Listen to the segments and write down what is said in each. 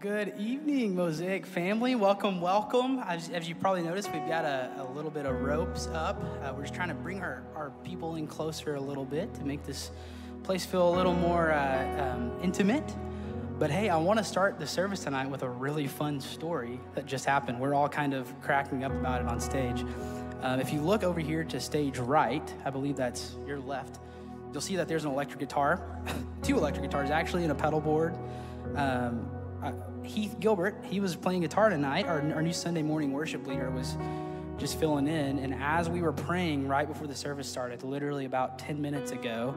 good evening, Mosaic family. Welcome, welcome. As, as you probably noticed, we've got a, a little bit of ropes up. Uh, we're just trying to bring our, our people in closer a little bit to make this place feel a little more uh, um, intimate. But hey, I want to start the service tonight with a really fun story that just happened. We're all kind of cracking up about it on stage. Um, if you look over here to stage right, I believe that's your left, you'll see that there's an electric guitar, two electric guitars actually, and a pedal board. Um, Heath Gilbert, he was playing guitar tonight. Our, our new Sunday morning worship leader was just filling in. And as we were praying right before the service started, literally about 10 minutes ago,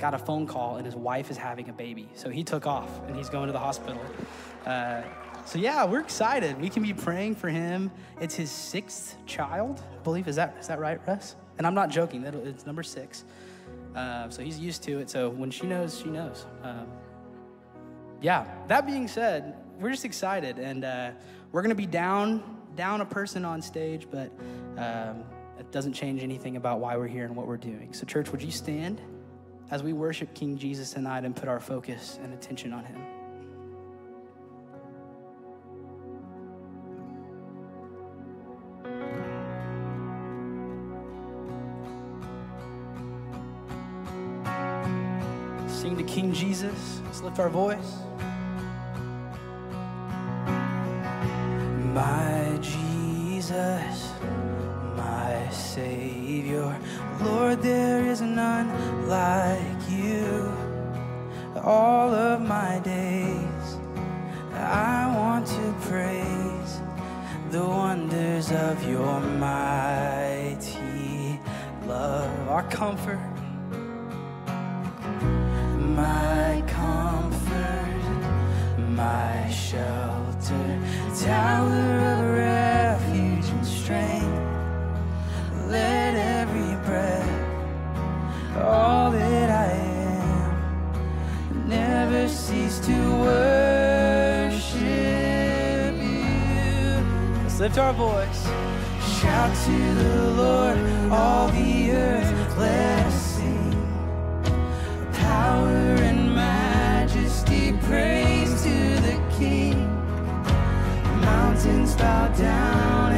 got a phone call and his wife is having a baby. So he took off and he's going to the hospital. Uh, so yeah, we're excited. We can be praying for him. It's his sixth child, I believe. Is that is that right, Russ? And I'm not joking. It's number six. Uh, so he's used to it. So when she knows, she knows. Um, yeah, that being said, we're just excited, and uh, we're going to be down down a person on stage, but um, it doesn't change anything about why we're here and what we're doing. So, church, would you stand as we worship King Jesus tonight and put our focus and attention on Him? Sing to King Jesus. Let's lift our voice. My Jesus, my Savior, Lord, there is none like you. All of my days, I want to praise the wonders of your mighty love. Our comfort, my comfort, my shelter, tower of refuge and strength. Let every breath, all that I am, never cease to worship you. Let's lift our voice. Shout to the Lord, all the earth, let Mountains bow down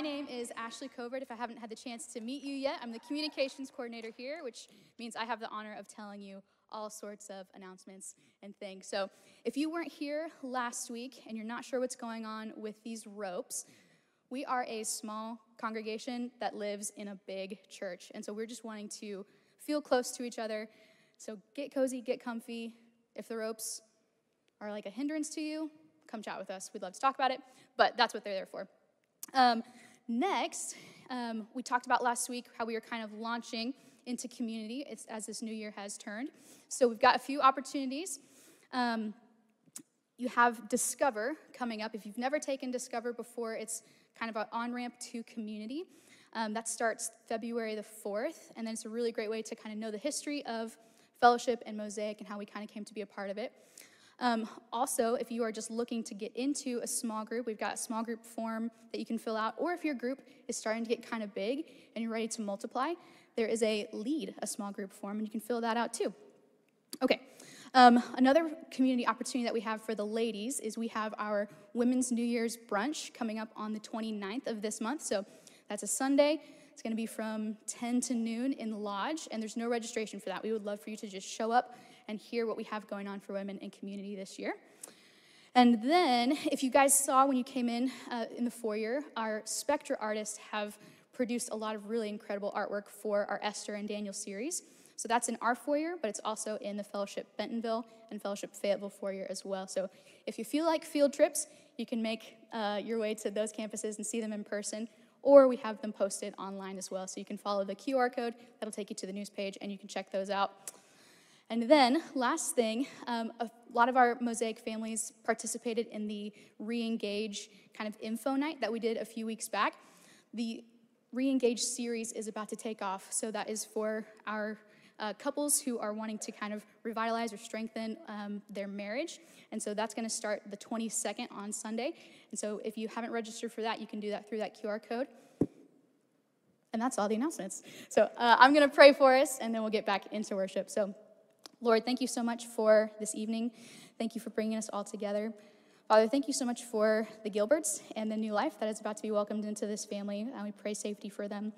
My name is Ashley Covert. If I haven't had the chance to meet you yet, I'm the communications coordinator here, which means I have the honor of telling you all sorts of announcements and things. So, if you weren't here last week and you're not sure what's going on with these ropes, we are a small congregation that lives in a big church. And so, we're just wanting to feel close to each other. So, get cozy, get comfy. If the ropes are like a hindrance to you, come chat with us. We'd love to talk about it, but that's what they're there for. Um, next, um, we talked about last week how we were kind of launching into community as this new year has turned. So we've got a few opportunities. Um, you have Discover coming up. If you've never taken Discover before, it's kind of an on ramp to community. Um, that starts February the 4th, and then it's a really great way to kind of know the history of fellowship and Mosaic and how we kind of came to be a part of it. Um, also, if you are just looking to get into a small group, we've got a small group form that you can fill out, or if your group is starting to get kind of big and you're ready to multiply, there is a lead, a small group form, and you can fill that out too. Okay. Um, another community opportunity that we have for the ladies is we have our Women's New Year's brunch coming up on the 29th of this month. So that's a Sunday. It's going to be from 10 to noon in the lodge, and there's no registration for that. We would love for you to just show up and hear what we have going on for women in community this year. And then, if you guys saw when you came in uh, in the foyer, our Spectra artists have produced a lot of really incredible artwork for our Esther and Daniel series. So that's in our foyer, but it's also in the Fellowship Bentonville and Fellowship Fayetteville foyer as well. So if you feel like field trips, you can make uh, your way to those campuses and see them in person, or we have them posted online as well. So you can follow the QR code, that'll take you to the news page, and you can check those out. And then, last thing, um, a lot of our Mosaic families participated in the re-engage kind of info night that we did a few weeks back. The re-engage series is about to take off, so that is for our uh, couples who are wanting to kind of revitalize or strengthen um, their marriage. And so that's going to start the 22nd on Sunday. And so if you haven't registered for that, you can do that through that QR code. And that's all the announcements. So uh, I'm going to pray for us, and then we'll get back into worship. So Lord, thank you so much for this evening. Thank you for bringing us all together. Father, thank you so much for the Gilberts and the new life that is about to be welcomed into this family. And we pray safety for them.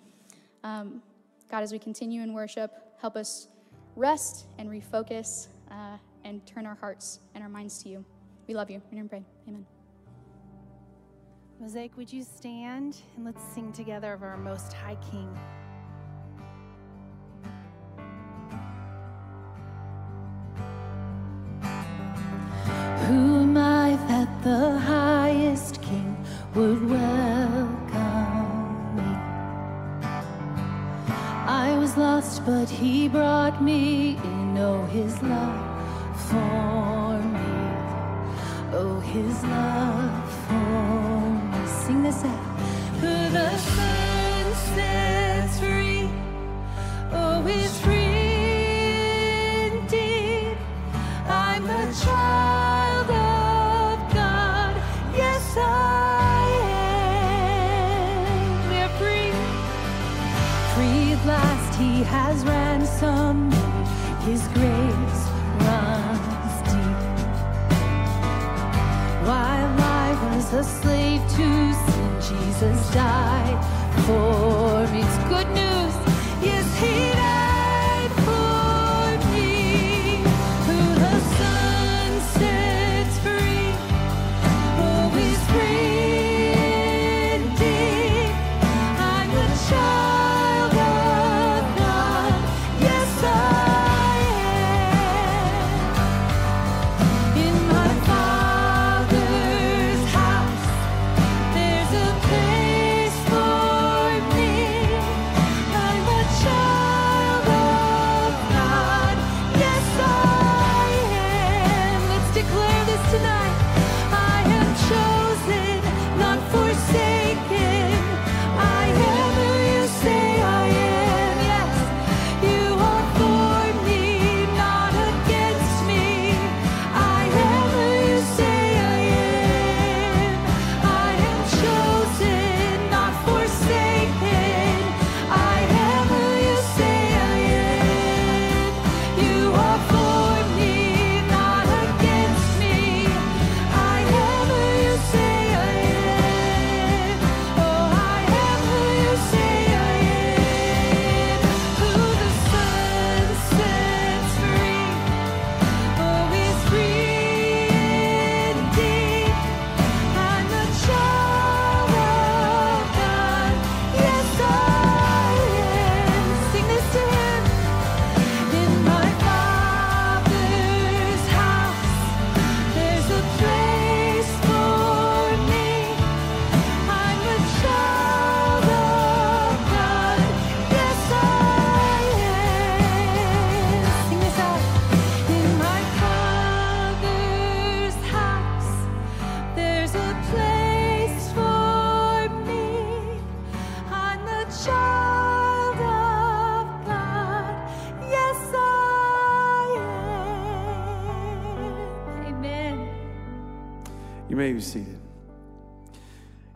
Um, God, as we continue in worship, help us rest and refocus uh, and turn our hearts and our minds to you. We love you. In your pray. Amen. Mosaic, would you stand and let's sing together of our Most High King. He brought me in. Oh, his love for me. Oh, his love for me. Sing this out.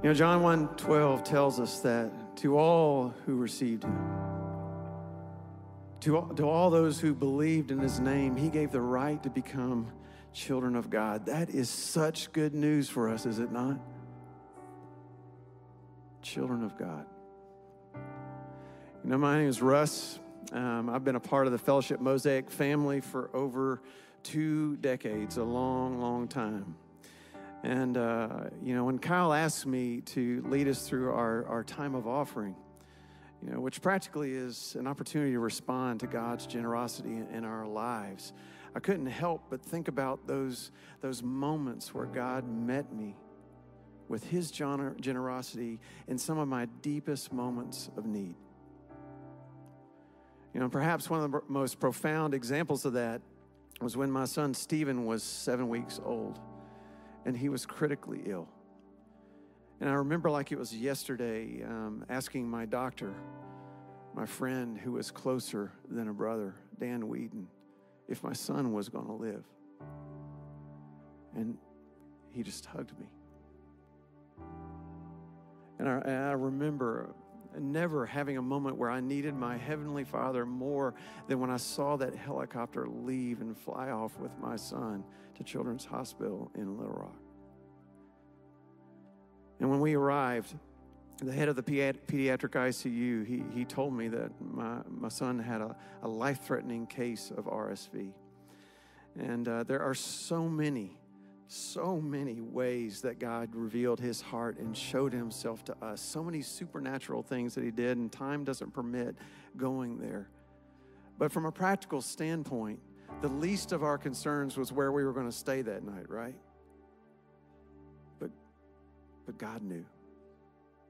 You know, John 1 12 tells us that to all who received him, to all, to all those who believed in his name, he gave the right to become children of God. That is such good news for us, is it not? Children of God. You know, my name is Russ. Um, I've been a part of the Fellowship Mosaic family for over two decades, a long, long time. And, uh, you know, when Kyle asked me to lead us through our, our time of offering, you know, which practically is an opportunity to respond to God's generosity in our lives, I couldn't help but think about those, those moments where God met me with his gener- generosity in some of my deepest moments of need. You know, perhaps one of the most profound examples of that was when my son Stephen was seven weeks old and he was critically ill. And I remember like it was yesterday um, asking my doctor, my friend who was closer than a brother, Dan Whedon, if my son was going to live. And he just hugged me. And I, and I remember never having a moment where I needed my Heavenly Father more than when I saw that helicopter leave and fly off with my son to Children's Hospital in Little Rock. And when we arrived, the head of the pediatric ICU, he, he told me that my, my son had a, a life threatening case of RSV. And uh, there are so many, so many ways that God revealed his heart and showed himself to us. So many supernatural things that he did, and time doesn't permit going there. But from a practical standpoint, the least of our concerns was where we were going to stay that night, right? But, but God knew.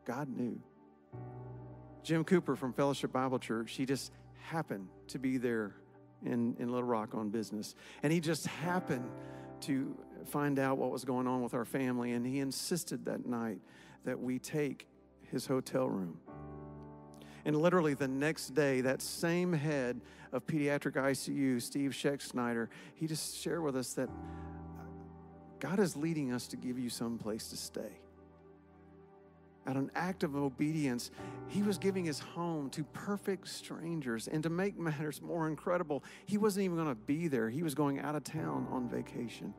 God knew. Jim Cooper from Fellowship Bible Church, he just happened to be there in, in Little Rock on business. And he just happened to find out what was going on with our family. And he insisted that night that we take his hotel room. And literally the next day, that same head of pediatric ICU, Steve Schexnayder, he just shared with us that God is leading us to give you some place to stay. Out an act of obedience, he was giving his home to perfect strangers. And to make matters more incredible, he wasn't even going to be there. He was going out of town on vacation.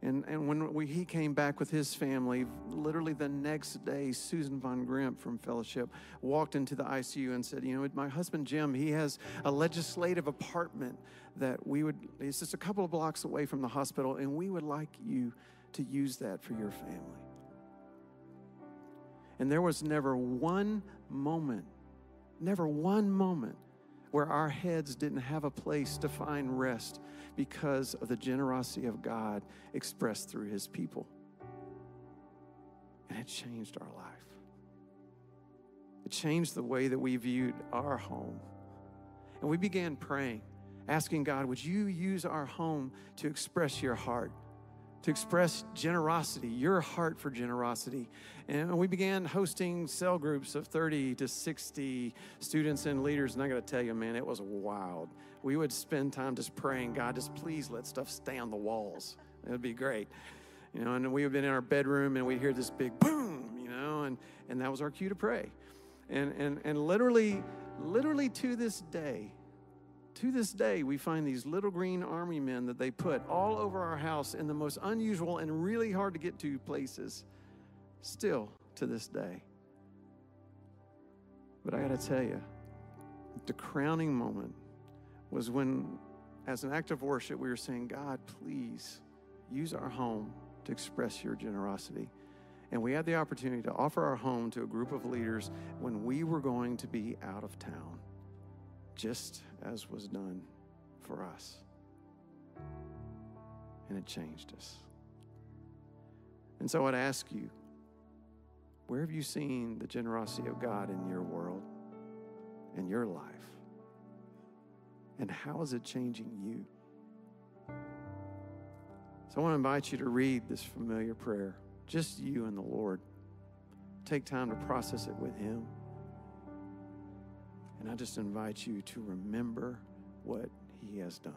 And, and when we, he came back with his family, literally the next day, Susan Von Grimp from Fellowship walked into the ICU and said, You know, my husband Jim, he has a legislative apartment that we would, it's just a couple of blocks away from the hospital, and we would like you to use that for your family. And there was never one moment, never one moment where our heads didn't have a place to find rest because of the generosity of God expressed through his people. And it changed our life. It changed the way that we viewed our home. And we began praying, asking God, would you use our home to express your heart? To express generosity, your heart for generosity. And we began hosting cell groups of 30 to 60 students and leaders. And I got to tell you, man, it was wild. We would spend time just praying, God, just please let stuff stay on the walls. It would be great. You know, and we would be in our bedroom and we'd hear this big boom, you know, and, and that was our cue to pray. And, and, and literally, literally to this day, to this day, we find these little green army men that they put all over our house in the most unusual and really hard to get to places, still to this day. But I got to tell you, the crowning moment was when, as an act of worship, we were saying, God, please use our home to express your generosity. And we had the opportunity to offer our home to a group of leaders when we were going to be out of town just as was done for us. And it changed us. And so I'd ask you, where have you seen the generosity of God in your world, in your life? And how is it changing you? So I want to invite you to read this familiar prayer, just you and the Lord. Take time to process it with Him. And I just invite you to remember what He has done.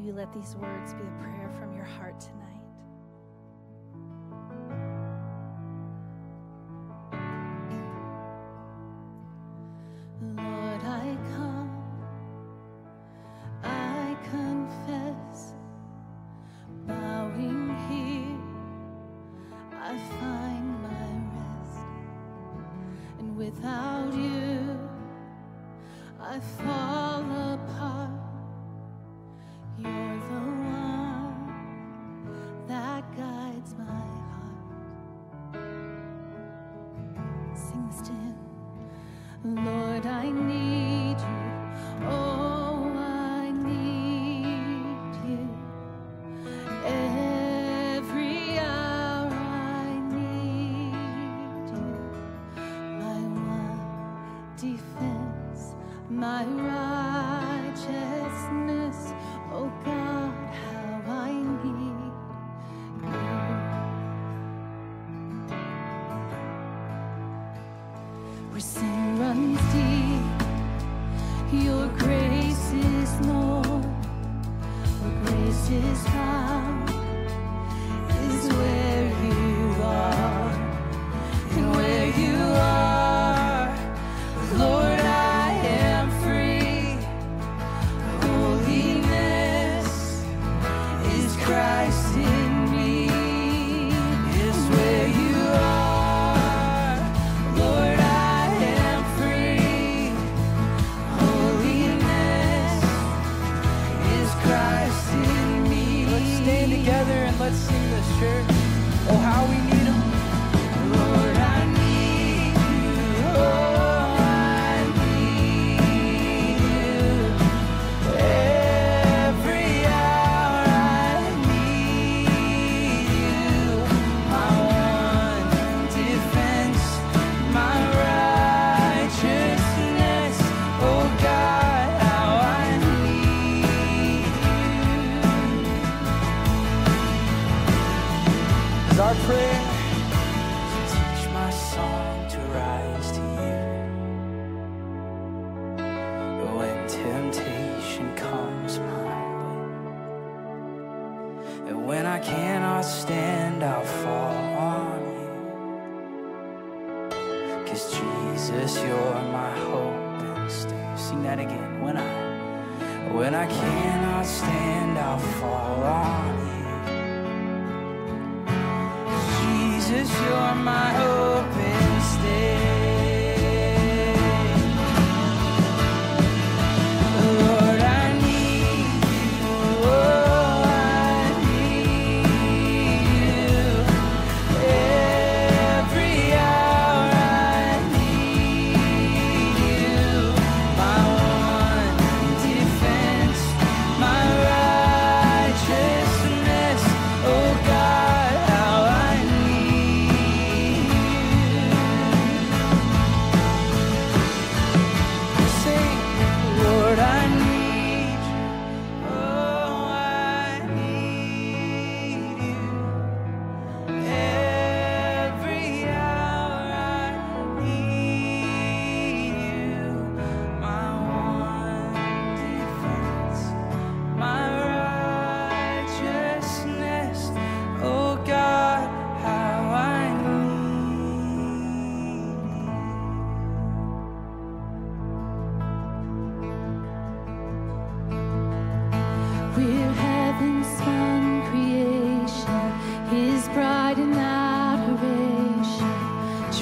Will you let these words be a prayer from your heart tonight?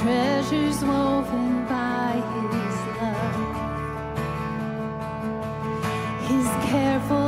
treasures woven by his love. His careful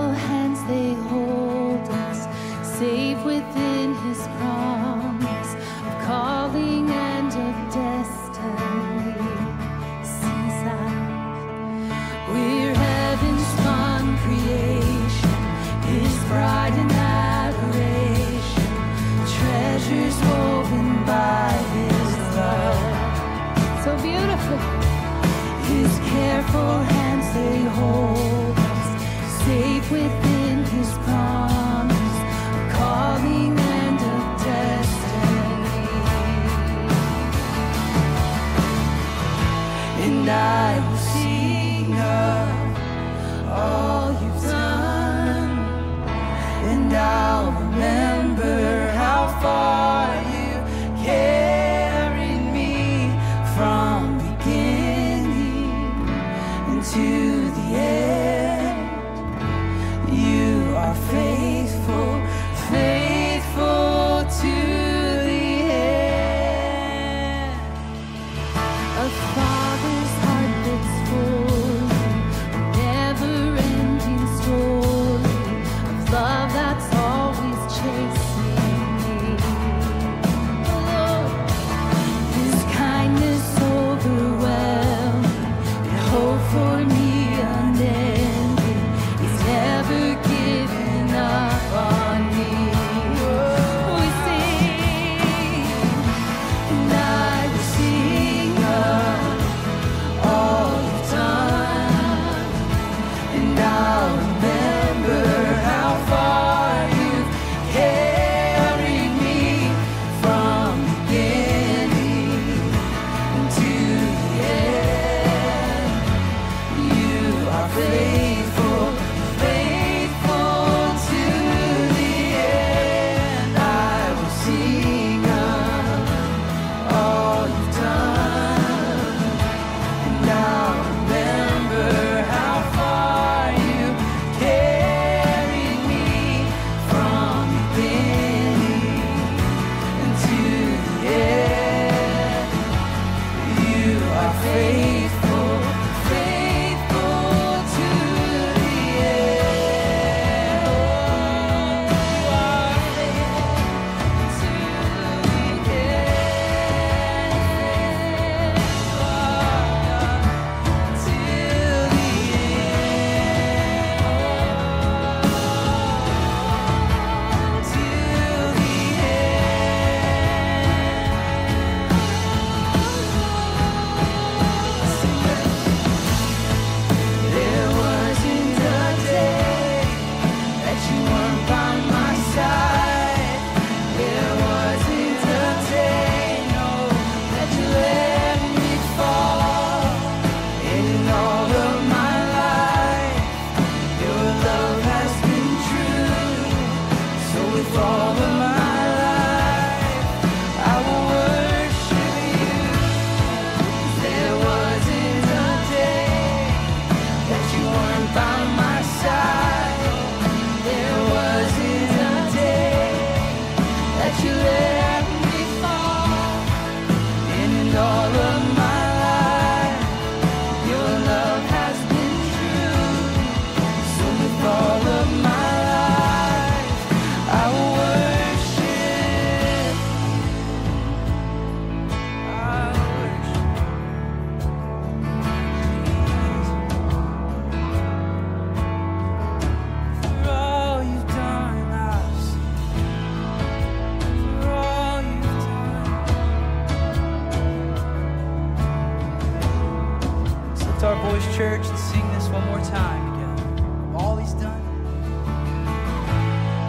one more time together. All he's done.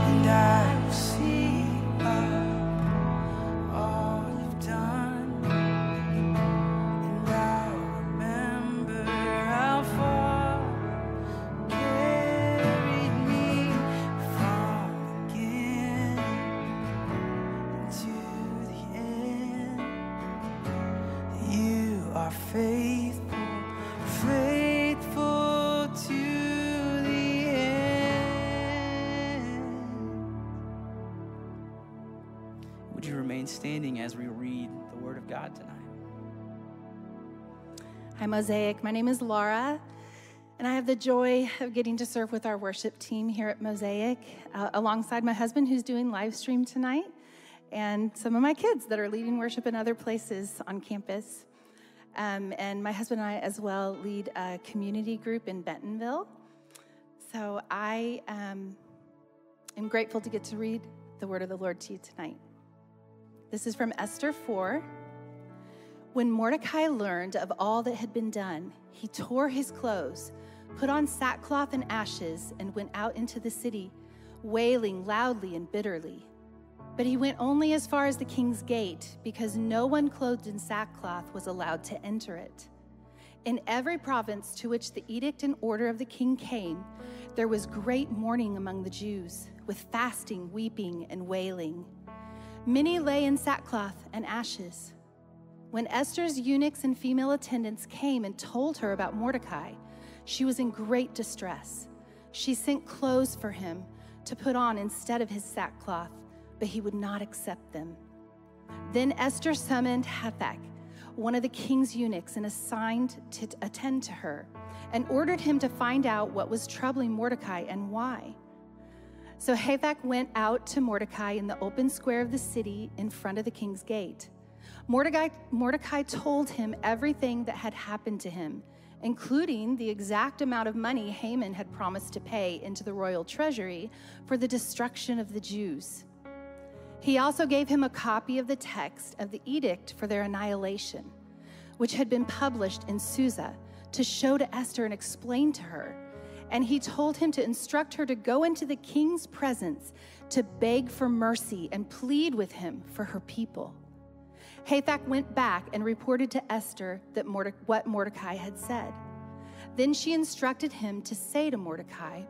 And I Hi, Mosaic. My name is Laura, And I have the joy of getting to serve with our worship team here at Mosaic, uh, alongside my husband who's doing live stream tonight, and some of my kids that are leading worship in other places on campus. Um, and my husband and I, as well, lead a community group in Bentonville. So I um, am grateful to get to read the word of the Lord to you tonight. This is from Esther 4. When Mordecai learned of all that had been done, he tore his clothes, put on sackcloth and ashes, and went out into the city, wailing loudly and bitterly. But he went only as far as the king's gate, because no one clothed in sackcloth was allowed to enter it. In every province to which the edict and order of the king came, there was great mourning among the Jews, with fasting, weeping, and wailing. Many lay in sackcloth and ashes. When Esther's eunuchs and female attendants came and told her about Mordecai, she was in great distress. She sent clothes for him to put on instead of his sackcloth, but he would not accept them. Then Esther summoned Hathach, one of the king's eunuchs, and assigned to attend to her, and ordered him to find out what was troubling Mordecai and why. So Hathach went out to Mordecai in the open square of the city in front of the king's gate. Mordecai, Mordecai told him everything that had happened to him, including the exact amount of money Haman had promised to pay into the royal treasury for the destruction of the Jews. He also gave him a copy of the text of the edict for their annihilation, which had been published in Susa, to show to Esther and explain to her. And he told him to instruct her to go into the king's presence to beg for mercy and plead with him for her people. Hathach went back and reported to Esther that Morde- what Mordecai had said. Then she instructed him to say to Mordecai,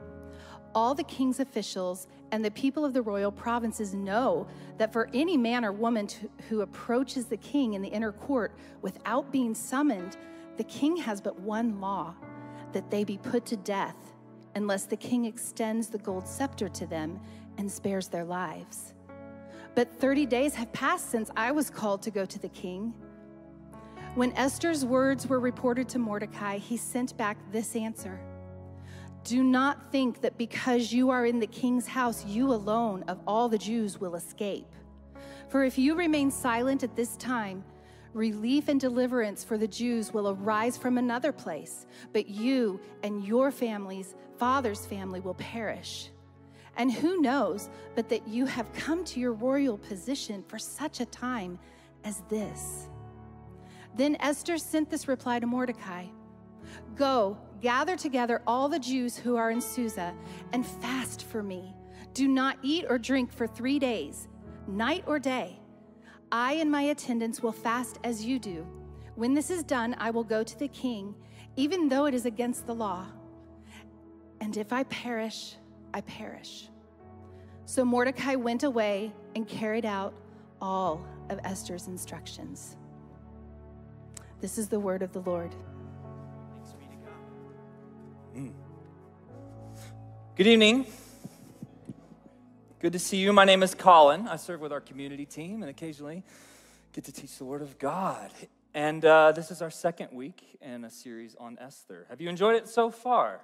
All the king's officials and the people of the royal provinces know that for any man or woman to, who approaches the king in the inner court without being summoned, the king has but one law that they be put to death unless the king extends the gold scepter to them and spares their lives. But 30 days have passed since I was called to go to the king. When Esther's words were reported to Mordecai, he sent back this answer Do not think that because you are in the king's house, you alone of all the Jews will escape. For if you remain silent at this time, relief and deliverance for the Jews will arise from another place, but you and your families, father's family, will perish. And who knows but that you have come to your royal position for such a time as this? Then Esther sent this reply to Mordecai Go, gather together all the Jews who are in Susa and fast for me. Do not eat or drink for three days, night or day. I and my attendants will fast as you do. When this is done, I will go to the king, even though it is against the law. And if I perish, I perish. So Mordecai went away and carried out all of Esther's instructions. This is the word of the Lord. Mm. Good evening. Good to see you. My name is Colin. I serve with our community team and occasionally get to teach the Word of God. And uh, this is our second week in a series on Esther. Have you enjoyed it so far?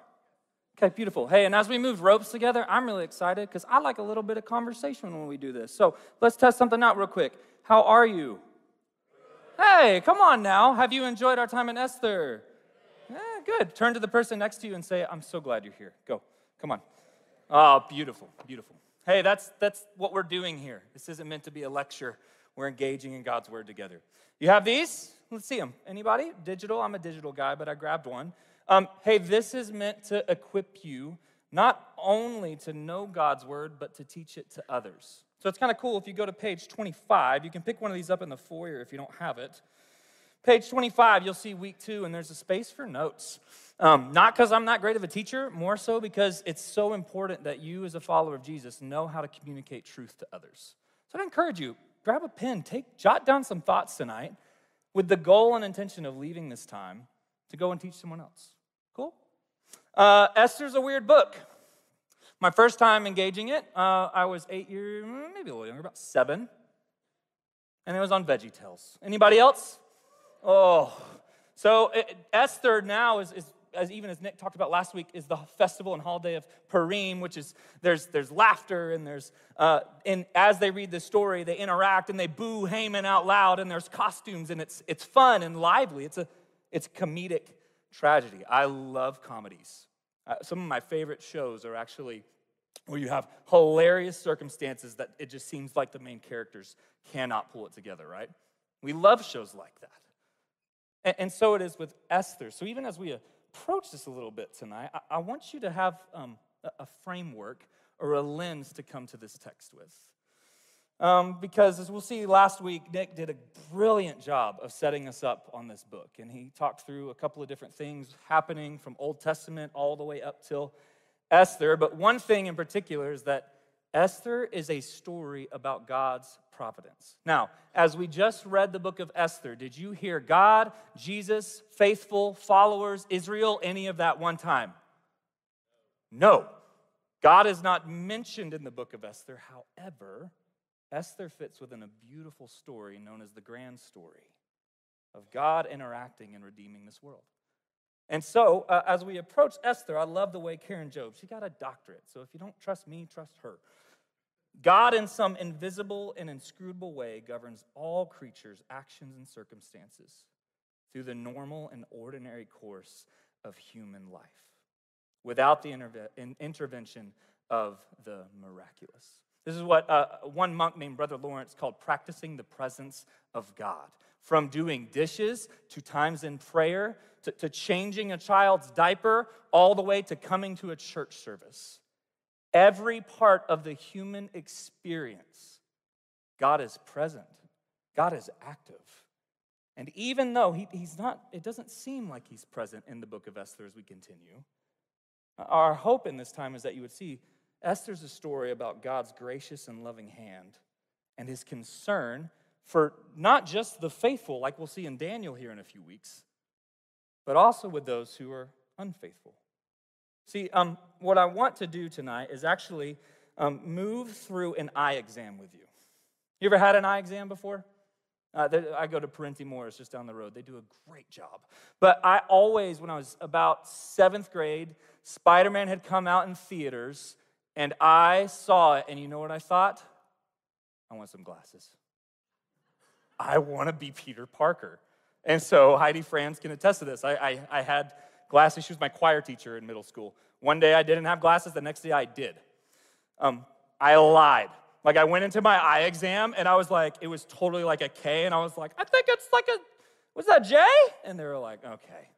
Okay, beautiful. Hey, and as we move ropes together, I'm really excited because I like a little bit of conversation when we do this. So let's test something out real quick. How are you? Hey, come on now. Have you enjoyed our time in Esther? Yeah, good. Turn to the person next to you and say, I'm so glad you're here. Go. Come on. Oh, beautiful, beautiful. Hey, that's, that's what we're doing here. This isn't meant to be a lecture. We're engaging in God's word together. You have these? Let's see them. Anybody? Digital? I'm a digital guy, but I grabbed one. Um, hey, this is meant to equip you not only to know God's word, but to teach it to others. So it's kind of cool if you go to page 25. You can pick one of these up in the foyer if you don't have it. Page 25, you'll see week two, and there's a space for notes. Um, not because I'm not great of a teacher, more so because it's so important that you, as a follower of Jesus, know how to communicate truth to others. So I encourage you, grab a pen, take, jot down some thoughts tonight with the goal and intention of leaving this time to go and teach someone else. Uh, Esther's a weird book. My first time engaging it, uh, I was eight years, maybe a little younger, about seven. And it was on VeggieTales. Anybody else? Oh, so it, Esther now is, is as even as Nick talked about last week, is the festival and holiday of Purim, which is there's there's laughter and there's uh, and as they read the story, they interact and they boo Haman out loud, and there's costumes and it's it's fun and lively. It's a it's comedic tragedy. I love comedies. Uh, some of my favorite shows are actually where you have hilarious circumstances that it just seems like the main characters cannot pull it together, right? We love shows like that. And, and so it is with Esther. So even as we approach this a little bit tonight, I, I want you to have um, a, a framework or a lens to come to this text with. Um, because as we'll see last week, Nick did a brilliant job of setting us up on this book. And he talked through a couple of different things happening from Old Testament all the way up till Esther. But one thing in particular is that Esther is a story about God's providence. Now, as we just read the book of Esther, did you hear God, Jesus, faithful followers, Israel, any of that one time? No. God is not mentioned in the book of Esther. However, Esther fits within a beautiful story known as the grand story of God interacting and redeeming this world. And so, uh, as we approach Esther, I love the way Karen Jobes, she got a doctorate. So if you don't trust me, trust her. God, in some invisible and inscrutable way, governs all creatures' actions and circumstances through the normal and ordinary course of human life without the intervention of the miraculous. This is what uh, one monk named Brother Lawrence called practicing the presence of God. From doing dishes to times in prayer to, to changing a child's diaper, all the way to coming to a church service. Every part of the human experience, God is present, God is active. And even though he, he's not, it doesn't seem like he's present in the book of Esther as we continue, our hope in this time is that you would see Esther's a story about God's gracious and loving hand and his concern for not just the faithful, like we'll see in Daniel here in a few weeks, but also with those who are unfaithful. See, um, what I want to do tonight is actually um, move through an eye exam with you. You ever had an eye exam before? Uh, I go to Parenti Morris just down the road. They do a great job. But I always, when I was about seventh grade, Spider Man had come out in theaters, and I saw it, and you know what I thought? I want some glasses. I want to be Peter Parker. And so Heidi Franz can attest to this. I, I, I had glasses. She was my choir teacher in middle school. One day I didn't have glasses, the next day I did. Um, I lied. Like I went into my eye exam and I was like, it was totally like a K, and I was like, I think it's like a, was that J? And they were like, okay,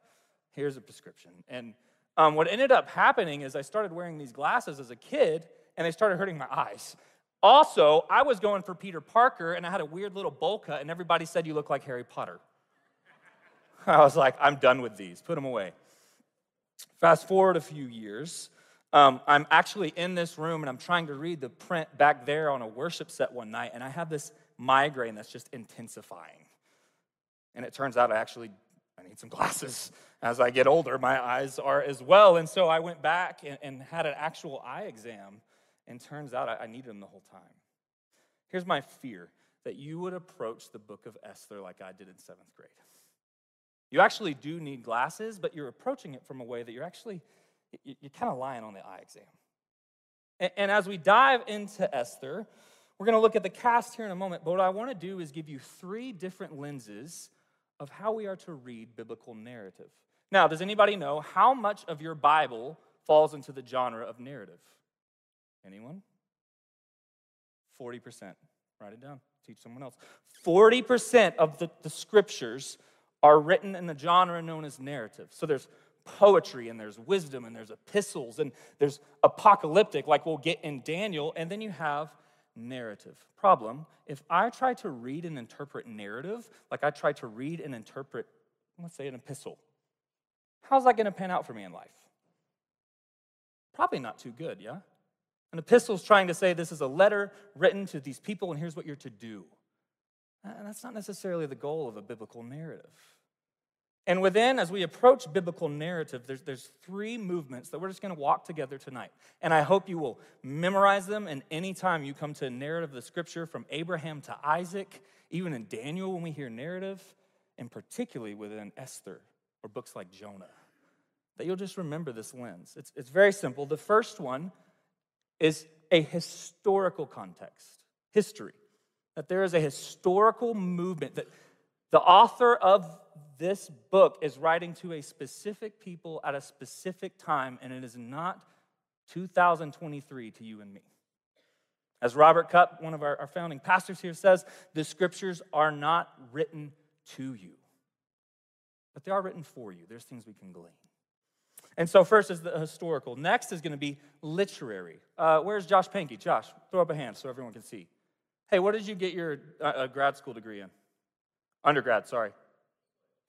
here's a prescription. And um, what ended up happening is I started wearing these glasses as a kid, and they started hurting my eyes. Also, I was going for Peter Parker, and I had a weird little bowl cut, and everybody said you look like Harry Potter. I was like, I'm done with these. Put them away. Fast forward a few years. Um, I'm actually in this room and I'm trying to read the print back there on a worship set one night, and I have this migraine that's just intensifying. And it turns out I actually I need some glasses. As I get older, my eyes are as well. And so I went back and, and had an actual eye exam, and turns out I, I needed them the whole time. Here's my fear that you would approach the book of Esther like I did in seventh grade. You actually do need glasses, but you're approaching it from a way that you're actually, you're kind of lying on the eye exam. And as we dive into Esther, we're going to look at the cast here in a moment, but what I want to do is give you three different lenses of how we are to read biblical narrative. Now, does anybody know how much of your Bible falls into the genre of narrative? Anyone? 40%. Write it down, teach someone else. 40% of the, the scriptures are written in the genre known as narrative. So there's poetry and there's wisdom and there's epistles and there's apocalyptic, like we'll get in Daniel, and then you have narrative. Problem if I try to read and interpret narrative, like I try to read and interpret, let's say, an epistle, how's that going to pan out for me in life? Probably not too good, yeah? An epistle is trying to say this is a letter written to these people, and here's what you're to do. And that's not necessarily the goal of a biblical narrative. And within, as we approach biblical narrative, there's, there's three movements that we're just going to walk together tonight. And I hope you will memorize them. And anytime you come to a narrative of the scripture from Abraham to Isaac, even in Daniel when we hear narrative, and particularly within Esther or books like Jonah, that you'll just remember this lens. It's, it's very simple. The first one is a historical context, history. That there is a historical movement, that the author of this book is writing to a specific people at a specific time, and it is not 2023 to you and me. As Robert Cupp, one of our, our founding pastors here, says, the scriptures are not written to you, but they are written for you. There's things we can glean. And so, first is the historical. Next is going to be literary. Uh, where's Josh Pankey? Josh, throw up a hand so everyone can see. Hey, what did you get your uh, grad school degree in? Undergrad, sorry.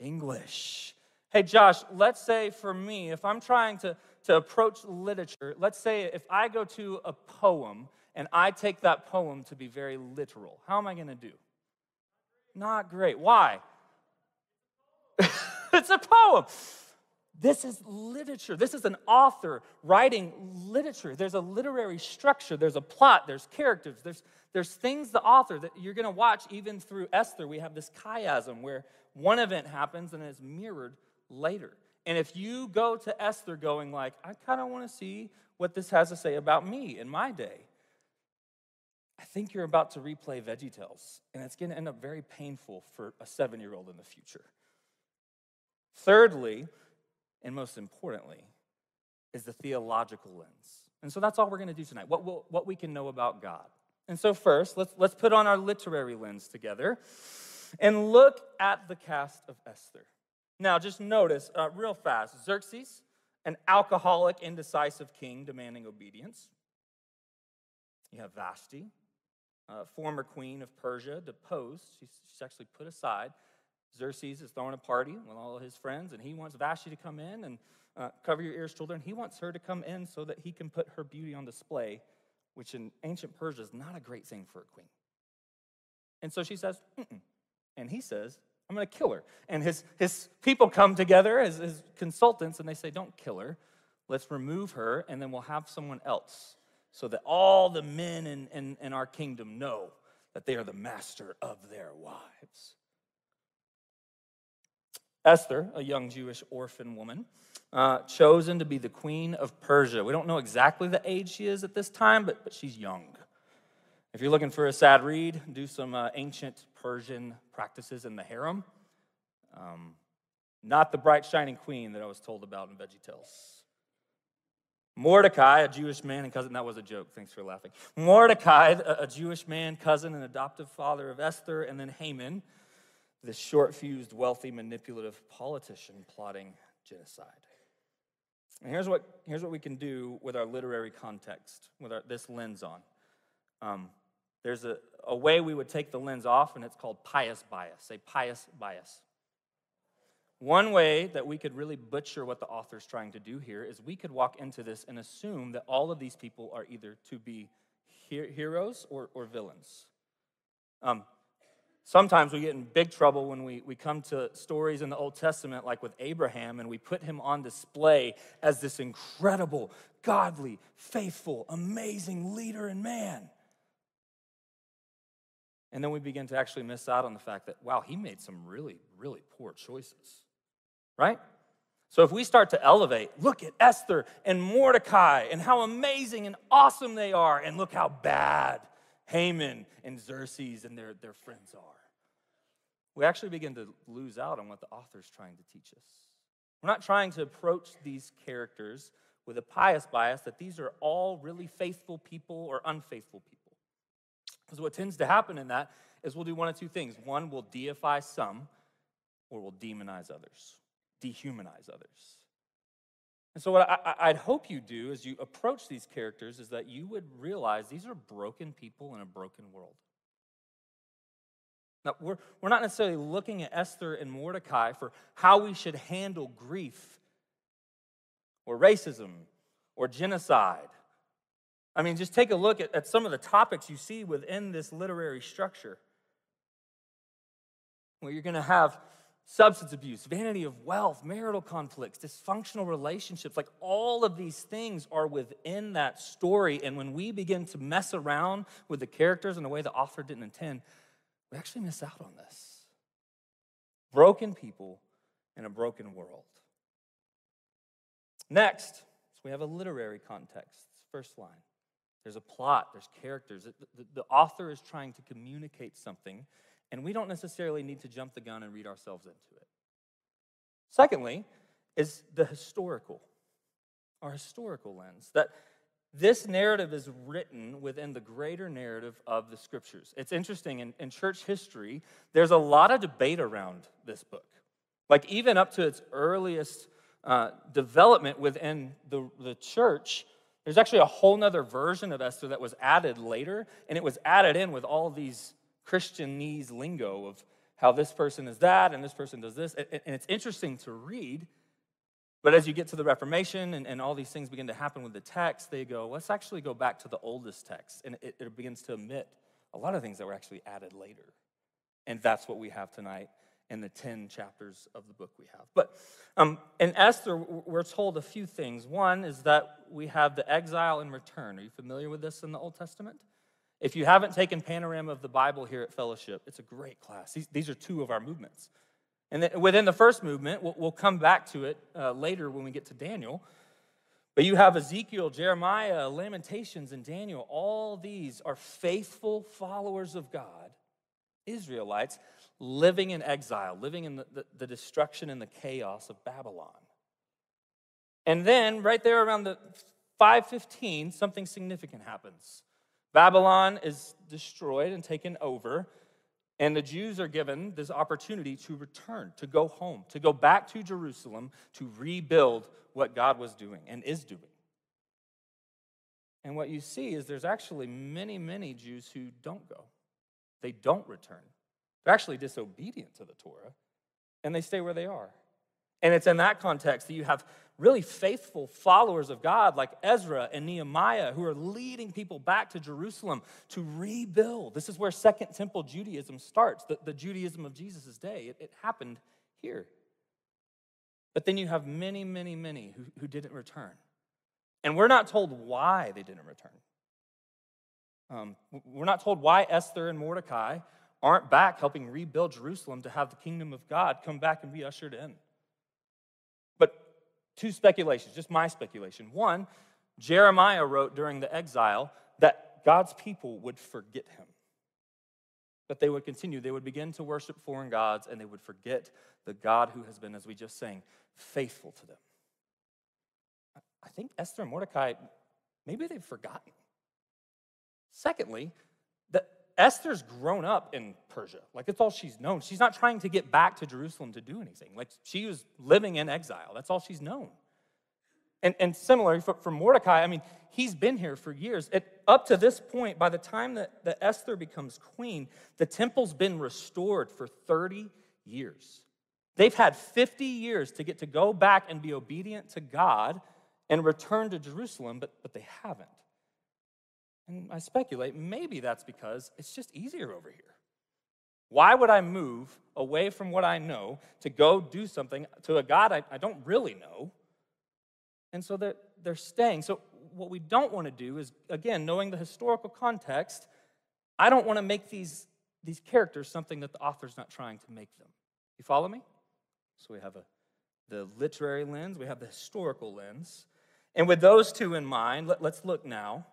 English. Hey, Josh, let's say for me, if I'm trying to, to approach literature, let's say if I go to a poem and I take that poem to be very literal, how am I going to do? Not great. Why? it's a poem. This is literature. This is an author writing literature. There's a literary structure, there's a plot, there's characters, there's, there's things the author that you're going to watch even through Esther. We have this chiasm where one event happens and it's mirrored later. And if you go to Esther going like, I kind of want to see what this has to say about me in my day, I think you're about to replay VeggieTales, and it's going to end up very painful for a seven year old in the future. Thirdly, and most importantly, is the theological lens. And so that's all we're going to do tonight, what, we'll, what we can know about God. And so, first, let's, let's put on our literary lens together and look at the cast of Esther. Now, just notice uh, real fast Xerxes, an alcoholic, indecisive king demanding obedience. You have Vashti, uh, former queen of Persia, deposed. She's, she's actually put aside. Xerxes is throwing a party with all his friends, and he wants Vashti to come in and uh, cover your ears, children. He wants her to come in so that he can put her beauty on display, which in ancient Persia is not a great thing for a queen. And so she says. And he says, I'm going to kill her. And his, his people come together as his consultants, and they say, Don't kill her. Let's remove her, and then we'll have someone else so that all the men in, in, in our kingdom know that they are the master of their wives. Esther, a young Jewish orphan woman, uh, chosen to be the queen of Persia. We don't know exactly the age she is at this time, but, but she's young. If you're looking for a sad read, do some uh, ancient Persian practices in the harem. Um, not the bright, shining queen that I was told about in VeggieTales. Mordecai, a Jewish man and cousin, that was a joke, thanks for laughing. Mordecai, a, a Jewish man, cousin, and adoptive father of Esther, and then Haman, this short fused, wealthy, manipulative politician plotting genocide. And here's what, here's what we can do with our literary context, with our, this lens on. Um, there's a, a way we would take the lens off, and it's called pious bias. Say pious bias. One way that we could really butcher what the author's trying to do here is we could walk into this and assume that all of these people are either to be heroes or, or villains. Um, Sometimes we get in big trouble when we, we come to stories in the Old Testament, like with Abraham, and we put him on display as this incredible, godly, faithful, amazing leader and man. And then we begin to actually miss out on the fact that, wow, he made some really, really poor choices, right? So if we start to elevate, look at Esther and Mordecai and how amazing and awesome they are, and look how bad Haman and Xerxes and their, their friends are. We actually begin to lose out on what the author is trying to teach us. We're not trying to approach these characters with a pious bias that these are all really faithful people or unfaithful people. Because what tends to happen in that is we'll do one of two things. One, we'll deify some, or we'll demonize others, dehumanize others. And so, what I, would hope you do as you approach these characters is that you would realize these are broken people in a broken world. Now, we're, we're not necessarily looking at Esther and Mordecai for how we should handle grief or racism or genocide. I mean, just take a look at, at some of the topics you see within this literary structure. Where you're going to have substance abuse, vanity of wealth, marital conflicts, dysfunctional relationships. Like all of these things are within that story. And when we begin to mess around with the characters in a way the author didn't intend, we actually miss out on this. Broken people in a broken world. Next, so we have a literary context. First line. There's a plot, there's characters. The, the, the, author is trying to communicate something, and we don't necessarily need to jump the gun and read ourselves into it. Secondly, is the historical, our historical lens. That this narrative is written within the greater narrative of the scriptures. It's interesting, in, in church history, there's a lot of debate around this book. Like, even up to its earliest uh, development within the, the church, there's actually a whole nother version of Esther that was added later, and it was added in with all these Christianese lingo of how this person is that and this person does this. And it's interesting to read, but as you get to the Reformation and, and all these things begin to happen with the text, they go, let's actually go back to the oldest text. And it, it begins to omit a lot of things that were actually added later. And that's what we have tonight in the 10 chapters of the book we have. But um, in Esther, we're told a few things. One is that we have the exile and return. Are you familiar with this in the Old Testament? If you haven't taken Panorama of the Bible here at Fellowship, it's a great class. These, these are two of our movements. And within the first movement, we'll, we'll come back to it uh, later when we get to Daniel. But you have Ezekiel, Jeremiah, Lamentations, and Daniel. All these are faithful followers of God, Israelites, living in exile, living in the, the, the, destruction and the chaos of Babylon. And then, right there around the 515, something significant happens. Babylon is destroyed and taken over, and the Jews are given this opportunity to return, to go home, to go back to Jerusalem, to rebuild what God was doing and is doing. And what you see is there's actually many, many Jews who don't go. They don't return. They're actually disobedient to the Torah, and they stay where they are. And it's in that context that you have really faithful followers of God like Ezra and Nehemiah who are leading people back to Jerusalem to rebuild. This is where Second Temple Judaism starts, the, the Judaism of Jesus' day. It, it, happened here. But then you have many, many, many who, who didn't return. And we're not told why they didn't return. Um, we're not told why Esther and Mordecai aren't back helping rebuild Jerusalem to have the kingdom of God come back and be ushered in. But two speculations, just my speculation. One, Jeremiah wrote during the exile that God's people would forget him. That they would continue, they would begin to worship foreign gods, and they would forget the God who has been, as we just sang, faithful to them. I think Esther and Mordecai, maybe they've forgotten. Secondly, Esther's grown up in Persia. Like, it's all she's known. She's not trying to get back to Jerusalem to do anything. Like, she was living in exile. That's all she's known. And, and similarly, for, for Mordecai, I mean, he's been here for years. Up to this point, by the time that, that Esther becomes queen, the temple's been restored for 30 years. They've had 50 years to get to go back and be obedient to God and return to Jerusalem, but, but they haven't. And I speculate maybe that's because it's just easier over here. Why would I move away from what I know to go do something to a God I, I don't really know? And so they're, they're staying. So, what we don't want to do is, again, knowing the historical context, I don't want to make these, these characters something that the author's not trying to make them. You follow me? So, we have a, the literary lens, we have the historical lens. And with those two in mind, let, let's look now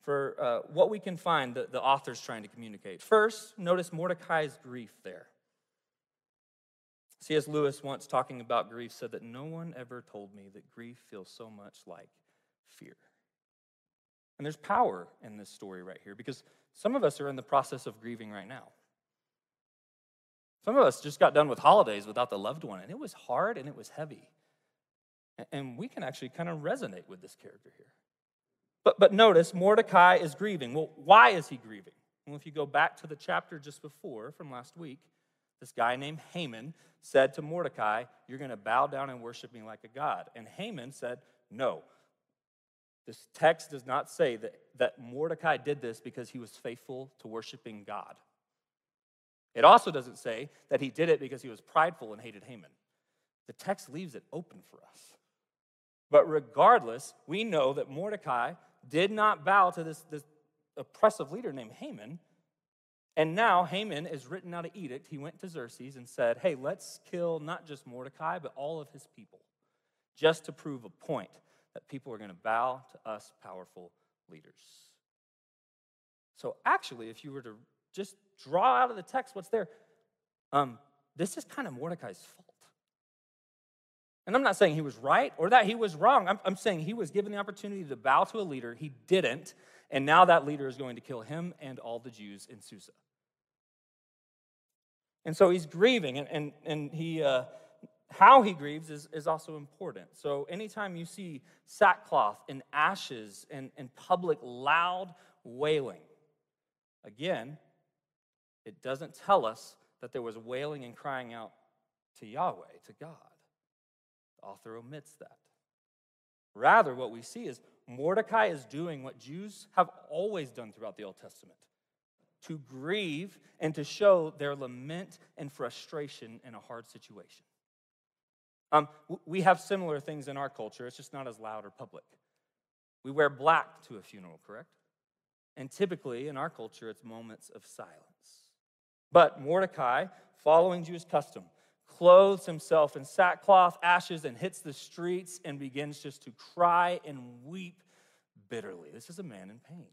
for uh, what we can find that the author's trying to communicate. First, notice Mordecai's grief there. C.S. Lewis, once talking about grief, said that no one ever told me that grief feels so much like fear. And there's power in this story right here because some of us are in the process of grieving right now. Some of us just got done with holidays without the loved one, and it was hard and it was heavy. And we can actually kind of resonate with this character here. But, but notice, Mordecai is grieving. Well, why is he grieving? Well, if you go back to the chapter just before from last week, this guy named Haman said to Mordecai, You're going to bow down and worship me like a god. And Haman said, No. This text does not say that, that Mordecai did this because he was faithful to worshiping God. It also doesn't say that he did it because he was prideful and hated Haman. The text leaves it open for us. But regardless, we know that Mordecai did not bow to this, this oppressive leader named Haman. And now Haman is written out of edict. He went to Xerxes and said, Hey, let's kill not just Mordecai, but all of his people. just to prove a point that people are going to bow to us powerful leaders. So, actually, if you were to just draw out of the text what's there, um, this is kind of Mordecai's fault. And I'm not saying he was right or that he was wrong. I'm, I'm saying he was given the opportunity to bow to a leader. He didn't. And now that leader is going to kill him and all the Jews in Susa. And so he's grieving, and, and, and he, uh, how he grieves is, is also important. So anytime you see sackcloth and ashes and, and public loud wailing, again, it doesn't tell us that there was wailing and crying out to Yahweh, to God. Author omits that. Rather, what we see is Mordecai is doing what Jews have always done throughout the Old Testament to grieve and to show their lament and frustration in a hard situation. Um, we have similar things in our culture, it's just not as loud or public. We wear black to a funeral, correct? And typically in our culture, it's moments of silence. But Mordecai, following Jewish custom, clothes himself in sackcloth, ashes, and hits the streets and begins just to cry and weep bitterly. This is a man in pain.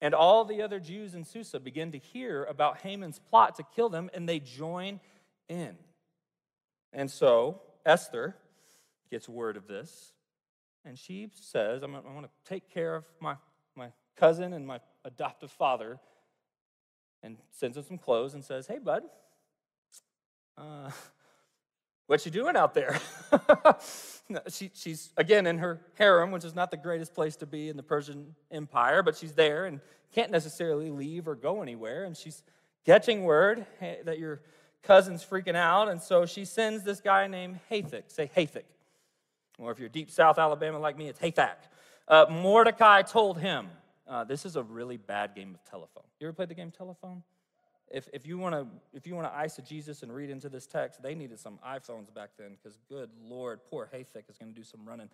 And all the other Jews in Susa begin to hear about Haman's plot to kill them, and they join in. And so Esther gets word of this, and she says, I'm, want to take care of my, my cousin and my adoptive father, and sends him some clothes and says, Hey, bud, uh, what you doing out there? she, she's, again, in her harem, which is not the greatest place to be in the Persian Empire, but she's there and can't necessarily leave or go anywhere. And she's catching word that your cousin's freaking out. And so she sends this guy named Hathach. Say Hathach. Or if you're deep South Alabama like me, it's Hathach. Uh, Mordecai told him, uh, this is a really bad game of telephone. You ever played the game telephone? If, if you want to if you want to eisegesis and read into this text, they needed some iPhones back then because good Lord, poor Hathach is going to do some running.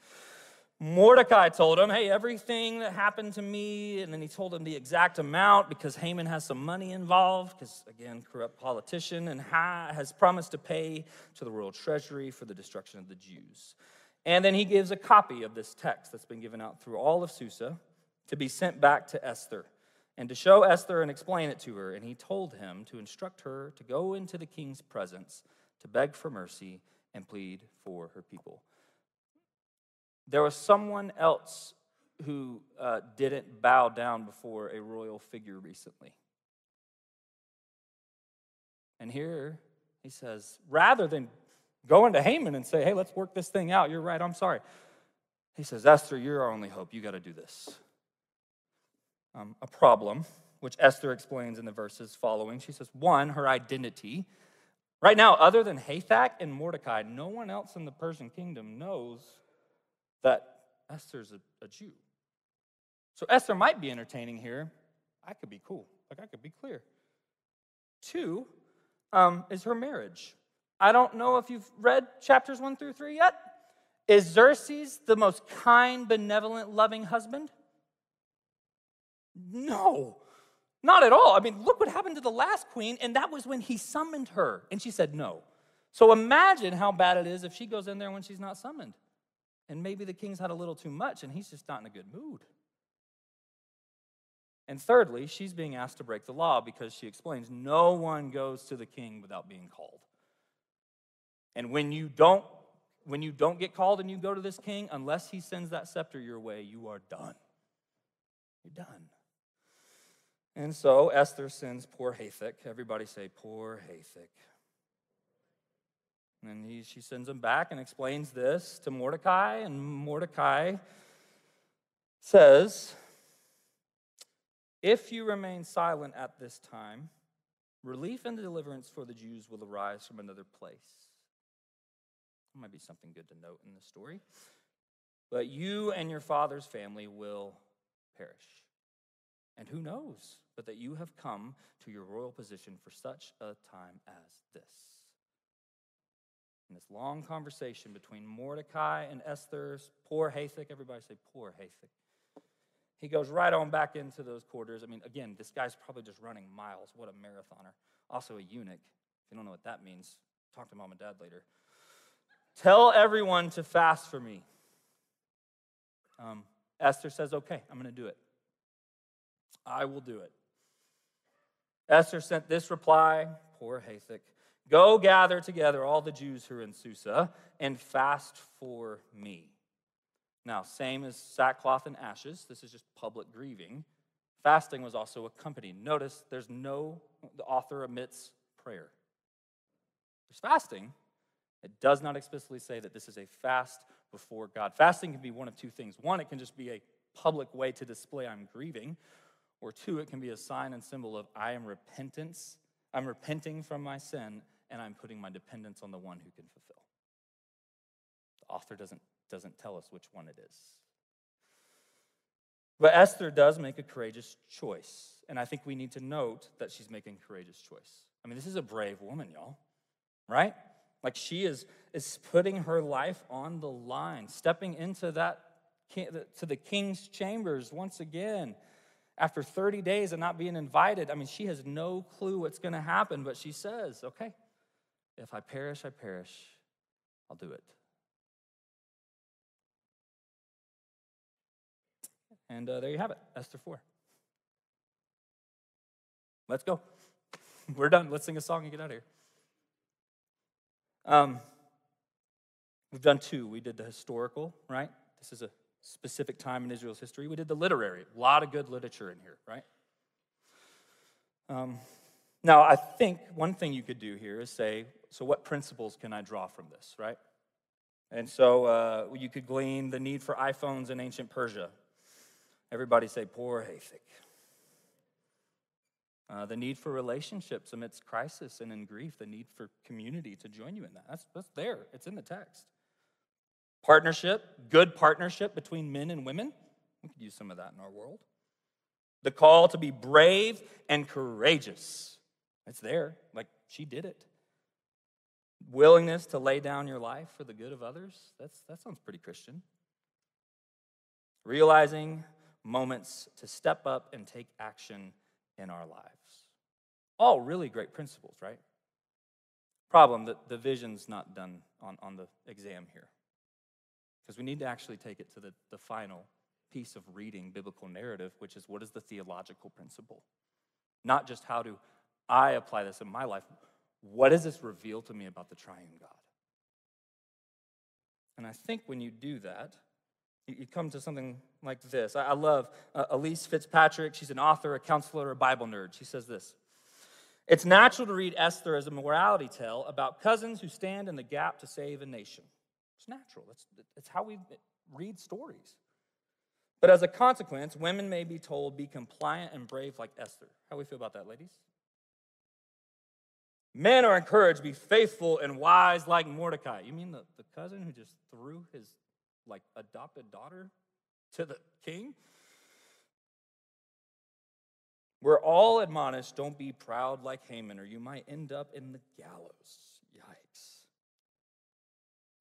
Mordecai told him, Hey, everything that happened to me, and then he told him the exact amount because Haman has some money involved, because again, corrupt politician, and has promised to pay to the royal treasury for the destruction of the Jews. And then he gives a copy of this text that's been given out through all of Susa to be sent back to Esther and to show Esther and explain it to her. And he told him to instruct her to go into the king's presence to beg for mercy and plead for her people. There was someone else who uh, didn't bow down before a royal figure recently. And here he says, rather than going to Haman and say, hey, let's work this thing out, you're right, I'm sorry. He says, Esther, you're our only hope. You got to do this um, a problem, which Esther explains in the verses following. She says, one, her identity. Right now, other than Hathach and Mordecai, no one else in the Persian kingdom knows that Esther's a, a Jew. So Esther might be entertaining here. I could be cool. Like, I could be clear. Two um, is her marriage. I don't know if you've read chapters one through three yet. Is Xerxes the most kind, benevolent, loving husband? No, not at all. I mean, look what happened to the last queen, and that was when he summoned her, and she said no. So imagine how bad it is if she goes in there when she's not summoned. And maybe the king's had a little too much, and he's just not in a good mood. And thirdly, she's being asked to break the law because she explains no one goes to the king without being called. And when you don't when you don't get called and you go to this king, unless he sends that scepter your way, you are done. You're done. And so Esther sends poor Hathach. Everybody say, poor Hathach. And he, she sends him back and explains this to Mordecai. And Mordecai says, If you remain silent at this time, relief and deliverance for the Jews will arise from another place. That might be something good to note in the story. But you and your father's family will perish. And who knows but that you have come to your royal position for such a time as this. In this long conversation between Mordecai and Esther's poor Hathach, everybody say poor Hathach. He goes right on back into those quarters. I mean, again, this guy's probably just running miles. What a marathoner. Also a eunuch. If you don't know what that means, talk to mom and dad later. Tell everyone to fast for me. Um, Esther says, Okay, I'm going to do it. I will do it. Esther sent this reply Poor Hathach. Go gather together all the Jews who are in Susa and fast for me. Now, same as sackcloth and ashes, this is just public grieving. Fasting was also accompanied. Notice there's no, the author omits prayer. There's fasting. It does not explicitly say that this is a fast before God. Fasting can be one of two things. One, it can just be a public way to display I'm grieving, or two, it can be a sign and symbol of I am repentance. I'm repenting from my sin and I'm putting my dependence on the one who can fulfill. The author doesn't, doesn't tell us which one it is. But Esther does make a courageous choice. And I think we need to note that she's making a courageous choice. I mean, this is a brave woman, y'all, right? Like she is, is putting her life on the line, stepping into that to the king's chambers once again after 30 days of not being invited. I mean, she has no clue what's going to happen, but she says, okay, if I perish, I perish. I'll do it. And uh, there you have it, Esther 4. Let's go. We're done. Let's sing a song and get out of here. Um, we've done two. We did the historical, right? This is a specific time in Israel's history. We did the literary. A lot of good literature in here, right? Um, now, I think one thing you could do here is say, so what principles can I draw from this, right? And so uh, you could glean the need for iPhones in ancient Persia. Everybody say, poor Hathach. Uh, the need for relationships amidst crisis and in grief, the need for community to join you in that. That's, that's there, it's in the text. Partnership, good partnership between men and women. We could use some of that in our world. The call to be brave and courageous. It's there, like she did it. Willingness to lay down your life for the good of others. That's, that sounds pretty Christian. Realizing moments to step up and take action in our lives. All really great principles, right? Problem that the vision's not done on, on the exam here. Because we need to actually take it to the, the final piece of reading biblical narrative, which is what is the theological principle? Not just how do I apply this in my life. What does this reveal to me about the triune God? And I think when you do that, you come to something like this. I love uh, Elyse Fitzpatrick. She's an author, a counselor, a Bible nerd. She says this It's natural to read Esther as a morality tale about cousins who stand in the gap to save a nation. It's natural, that's, that's how we read stories. But as a consequence, women may be told, be compliant and brave like Esther. How we feel about that, ladies? Men are encouraged be faithful and wise like Mordecai. You mean the, the cousin who just threw his like adopted daughter to the king? We're all admonished don't be proud like Haman, or you might end up in the gallows.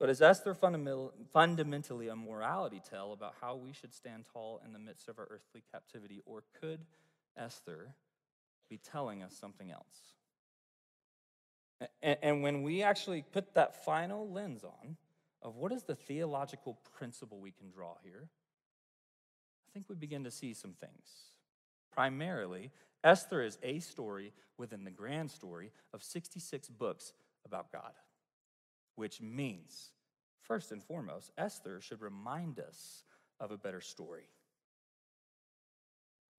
But is Esther fundamentally a morality tale about how we should stand tall in the midst of our earthly captivity? Or could Esther be telling us something else? And, when we actually put that final lens on of what is the theological principle we can draw here, I think we begin to see some things. Primarily, Esther is a story within the grand story of 66 books about God, which means, first and foremost, Esther should remind us of a better story.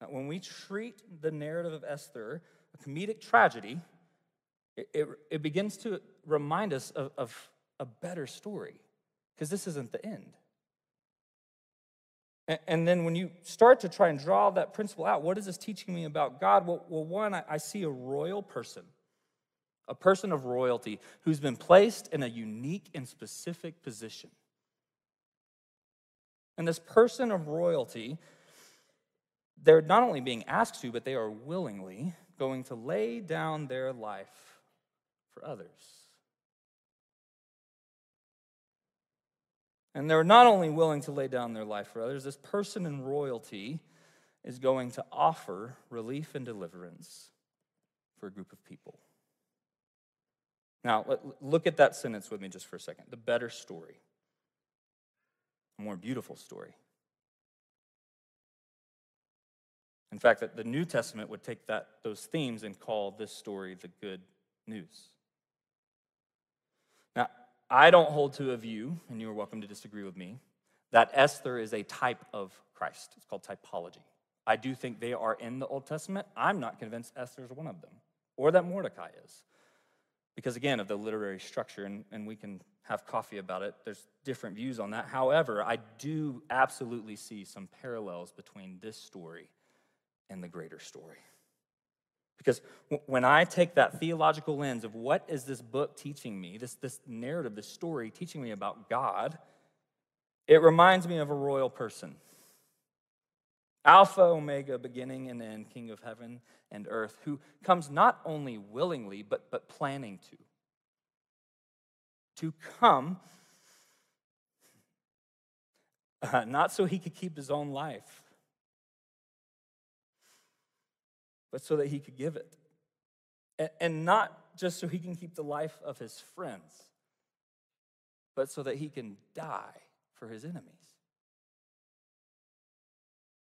Now, when we treat the narrative of Esther a comedic tragedy, it, it, it begins to remind us of, of a better story because this isn't the end. And, then when you start to try and draw that principle out, what is this teaching me about God? Well, well one, I, I see a royal person, a person of royalty who's been placed in a unique and specific position. And this person of royalty, they're not only being asked to, but they are willingly going to lay down their life for others. And they're not only willing to lay down their life for others, this person in royalty is going to offer relief and deliverance for a group of people. Now, look at that sentence with me just for a second. The better story, a more beautiful story. In fact, that the New Testament would take that, those themes and call this story the good news. Now, I don't hold to a view, and you are welcome to disagree with me, that Esther is a type of Christ. It's called typology. I do think they are in the Old Testament. I'm not convinced Esther is one of them, or that Mordecai is. Because again, of the literary structure, and, and we can have coffee about it, there's different views on that. However, I do absolutely see some parallels between this story and the greater story. Because when I take that theological lens of what is this book teaching me, this, this narrative, this story teaching me about God, it reminds me of a royal person. Alpha, Omega, beginning and end, King of heaven and earth, who comes not only willingly, but, but planning to. To come, uh, not so he could keep his own life, but so that he could give it. And, and not just so he can keep the life of his friends, but so that he can die for his enemies.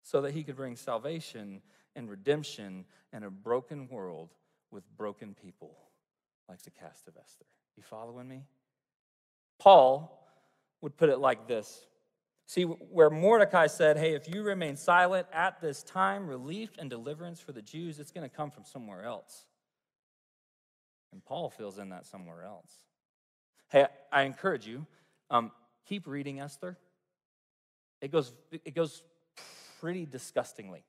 So that he could bring salvation and redemption in a broken world with broken people like the cast of Esther. You following me? Paul would put it like this See, where Mordecai said, Hey, if you remain silent at this time, relief and deliverance for the Jews, it's going to come from somewhere else. And Paul fills in that somewhere else. Hey, I encourage you, um, keep reading Esther. It goes, it goes pretty disgustingly.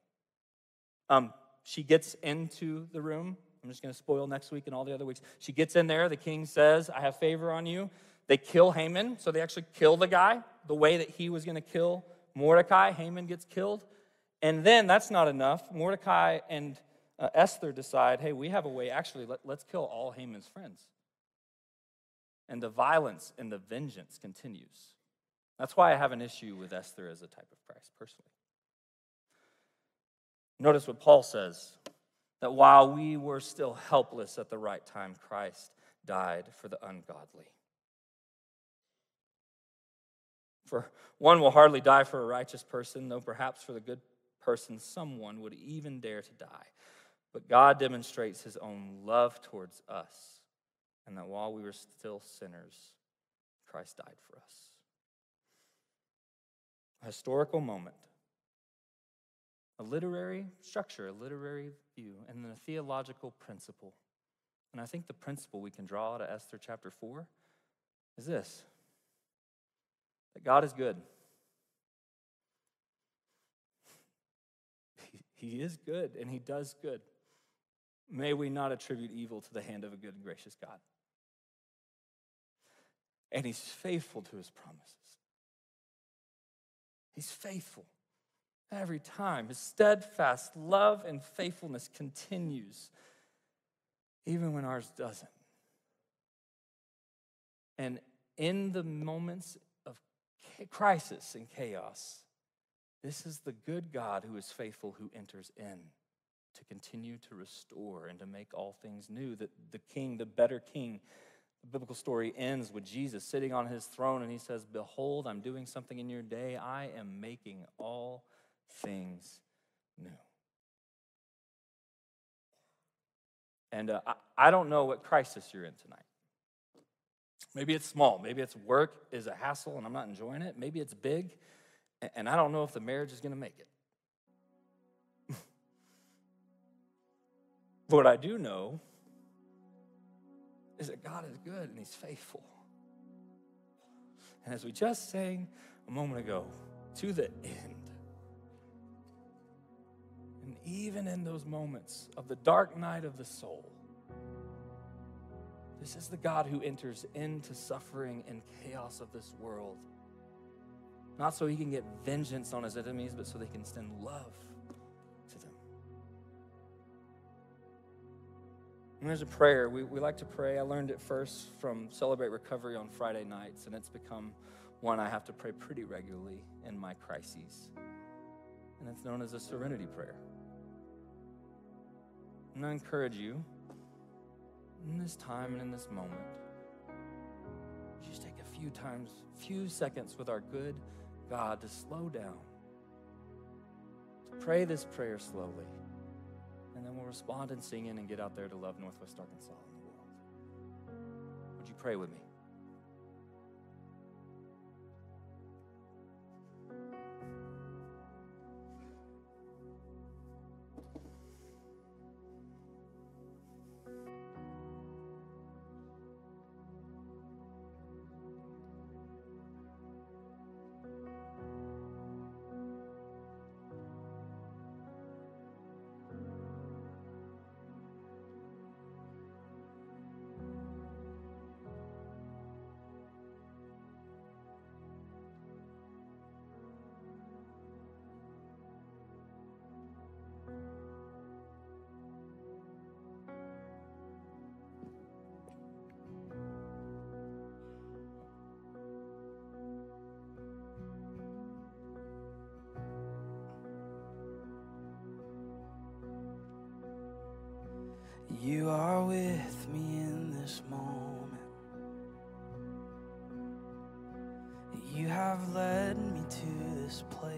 Um, she gets into the room. I'm just going to spoil next week and all the other weeks. She gets in there. The king says, I have favor on you. They kill Haman, so they actually kill the guy the way that he was going to kill Mordecai. Haman gets killed. And then that's not enough. Mordecai and uh, Esther decide hey, we have a way, actually, let, let's kill all Haman's friends. And the violence and the vengeance continues. That's why I have an issue with Esther as a type of Christ, personally. Notice what Paul says that while we were still helpless at the right time, Christ died for the ungodly. For one will hardly die for a righteous person, though perhaps for the good person someone would even dare to die. But God demonstrates his own love towards us, and that while we were still sinners, Christ died for us. A historical moment, a literary structure, a literary view, and then a theological principle. And I think the principle we can draw out of Esther chapter 4 is this that God is good. He is good and He does good. May we not attribute evil to the hand of a good and gracious God. And He's faithful to His promises. He's faithful every time. His steadfast love and faithfulness continues, even when ours doesn't. And in the moments of crisis and chaos, this is the good God who is faithful who enters in to continue to restore and to make all things new. That the king, the better king, the biblical story ends with Jesus sitting on his throne and he says, Behold, I'm doing something in your day. I am making all things new. And uh, I, I don't know what crisis you're in tonight. Maybe it's small. Maybe it's work is a hassle and I'm not enjoying it. Maybe it's big and I don't know if the marriage is going to make it. but what I do know is that God is good and He's faithful. And as we just sang a moment ago, to the end. And even in those moments of the dark night of the soul, this is the God who enters into suffering and chaos of this world. Not so he can get vengeance on his enemies, but so they can send love to them. And there's a prayer. We, we like to pray. I learned it first from Celebrate Recovery on Friday nights, and it's become one I have to pray pretty regularly in my crises. And it's known as a serenity prayer. And I encourage you in this time and in this moment, just take a few times, few seconds with our good God to slow down, to pray this prayer slowly, and then we'll respond and sing in and get out there to love Northwest Arkansas and the world. Would you pray with me? You are with me in this moment. You have led me to this place.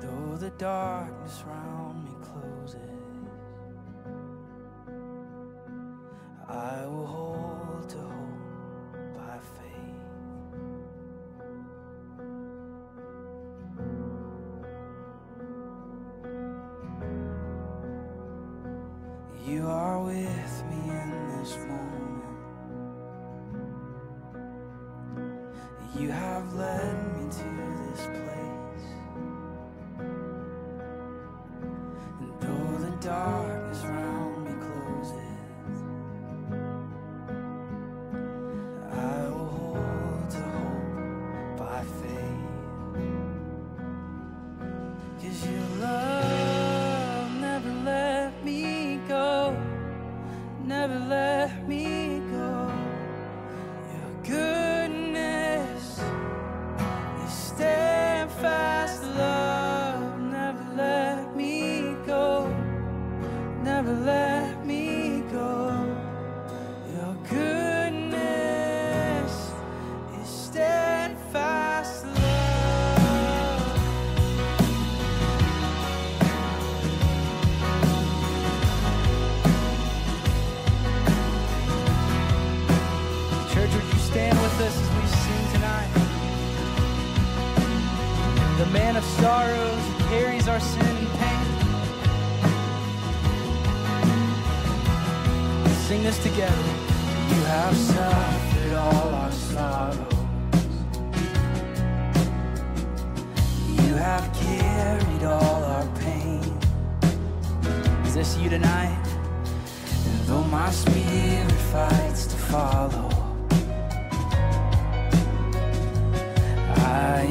Though the darkness round me closes, I will hold to hope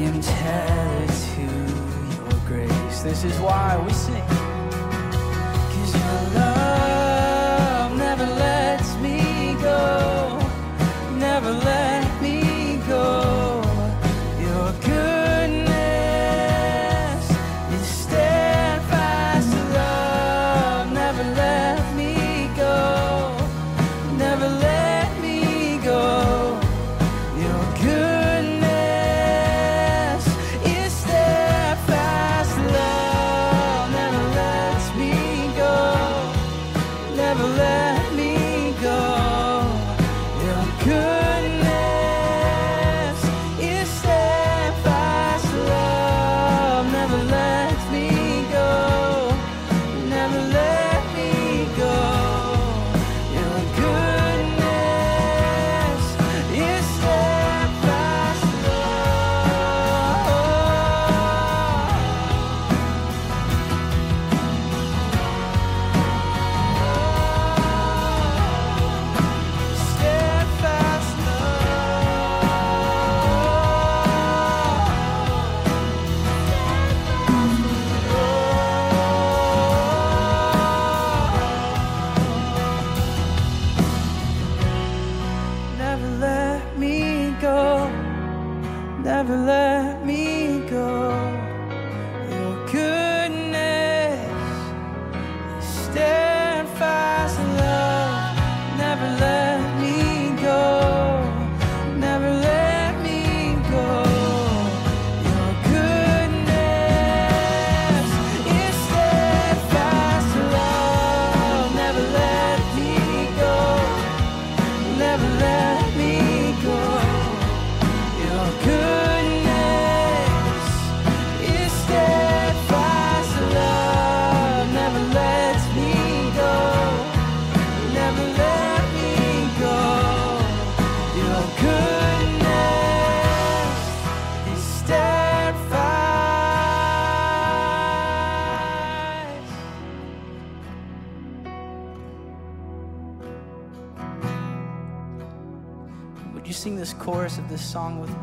am tethered to your grace. This is why we sing. Cause your love chorus of this song with me.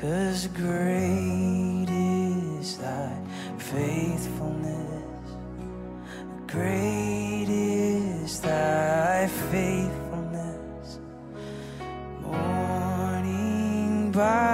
Cause great is thy faithfulness. Great is thy faithfulness. Morning by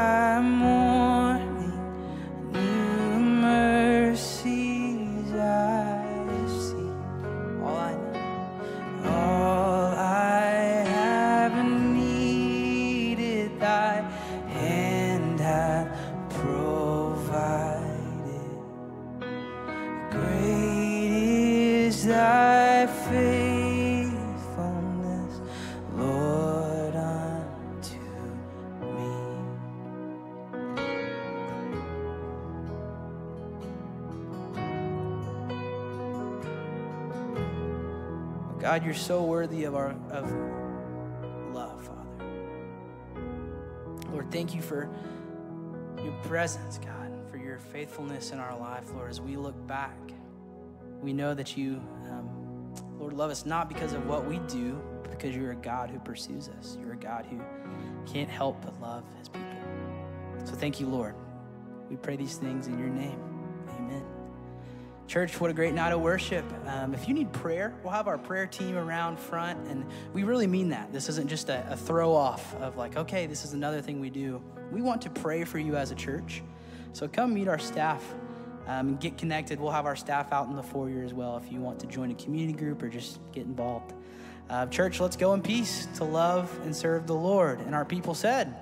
You're so worthy of our of love, Father. Lord, thank you for your presence, God, for your faithfulness in our life, Lord. As we look back, we know that you, um, Lord, love us not because of what we do, but because you're a God who pursues us. You're a God who can't help but love his people. So thank you, Lord. We pray these things in your name. Amen. Church, what a great night of worship. Um, if you need prayer, we'll have our prayer team around front, and we really mean that. This isn't just a, a throw off of like, okay, this is another thing we do. We want to pray for you as a church. So come meet our staff um, and get connected. We'll have our staff out in the foyer as well if you want to join a community group or just get involved. Uh, church, let's go in peace to love and serve the Lord. And our people said,